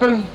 You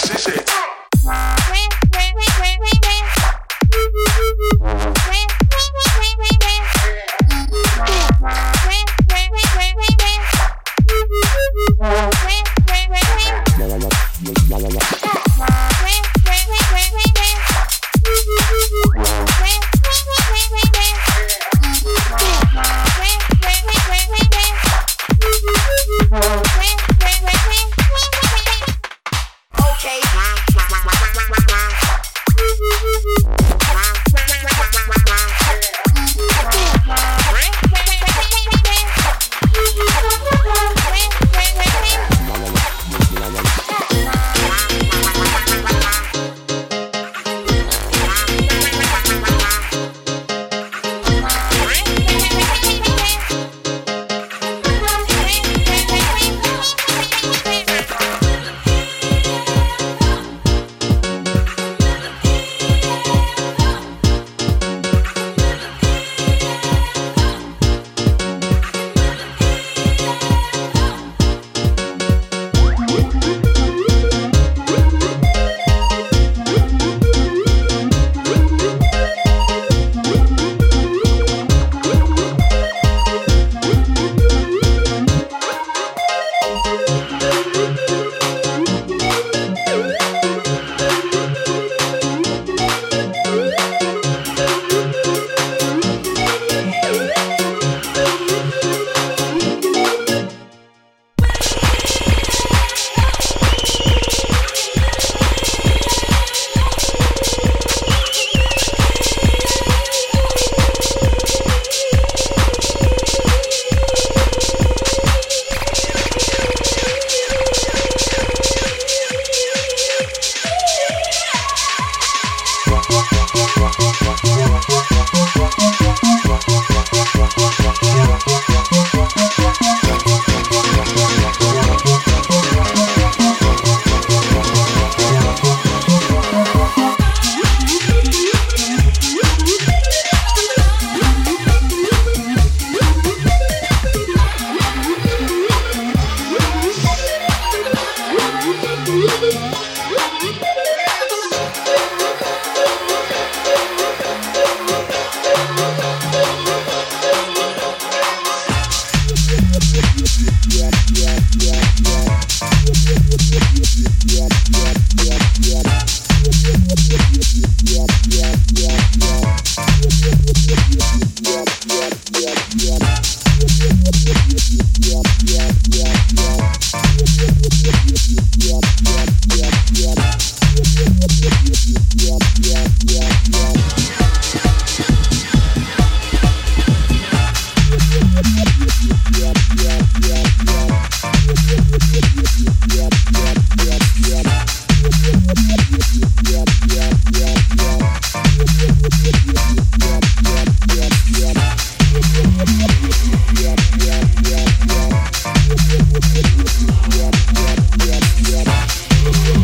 Sisi.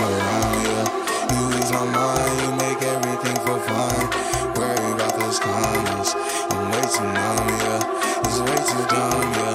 around. You ease my mind, you make everything feel fine. Those comments, I'm way too numb, yeah. It's way too dumb, yeah.